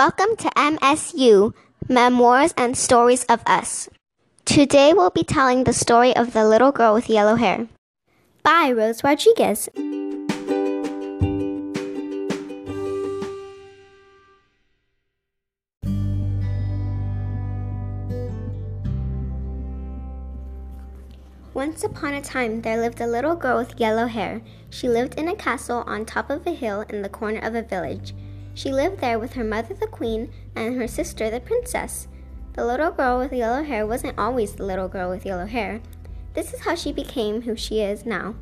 Welcome to MSU Memoirs and Stories of Us. Today we'll be telling the story of the little girl with yellow hair. By Rose Rodriguez. Once upon a time, there lived a little girl with yellow hair. She lived in a castle on top of a hill in the corner of a village. She lived there with her mother, the queen, and her sister, the princess. The little girl with yellow hair wasn't always the little girl with yellow hair. This is how she became who she is now.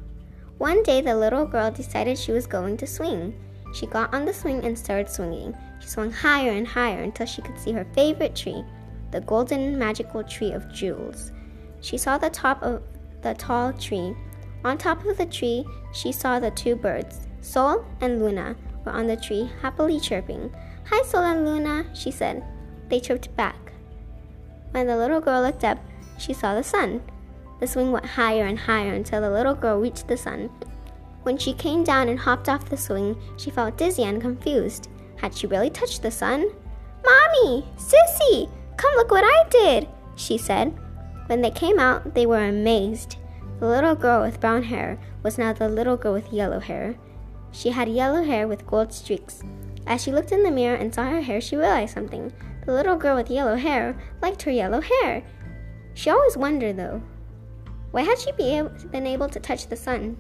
One day, the little girl decided she was going to swing. She got on the swing and started swinging. She swung higher and higher until she could see her favorite tree, the golden magical tree of jewels. She saw the top of the tall tree. On top of the tree, she saw the two birds. Sol and Luna were on the tree, happily chirping. Hi, Sol and Luna, she said. They chirped back. When the little girl looked up, she saw the sun. The swing went higher and higher until the little girl reached the sun. When she came down and hopped off the swing, she felt dizzy and confused. Had she really touched the sun? Mommy! Sissy! Come look what I did! she said. When they came out, they were amazed. The little girl with brown hair was now the little girl with yellow hair. She had yellow hair with gold streaks. As she looked in the mirror and saw her hair, she realized something. The little girl with yellow hair liked her yellow hair. She always wondered, though, why had she be able, been able to touch the sun?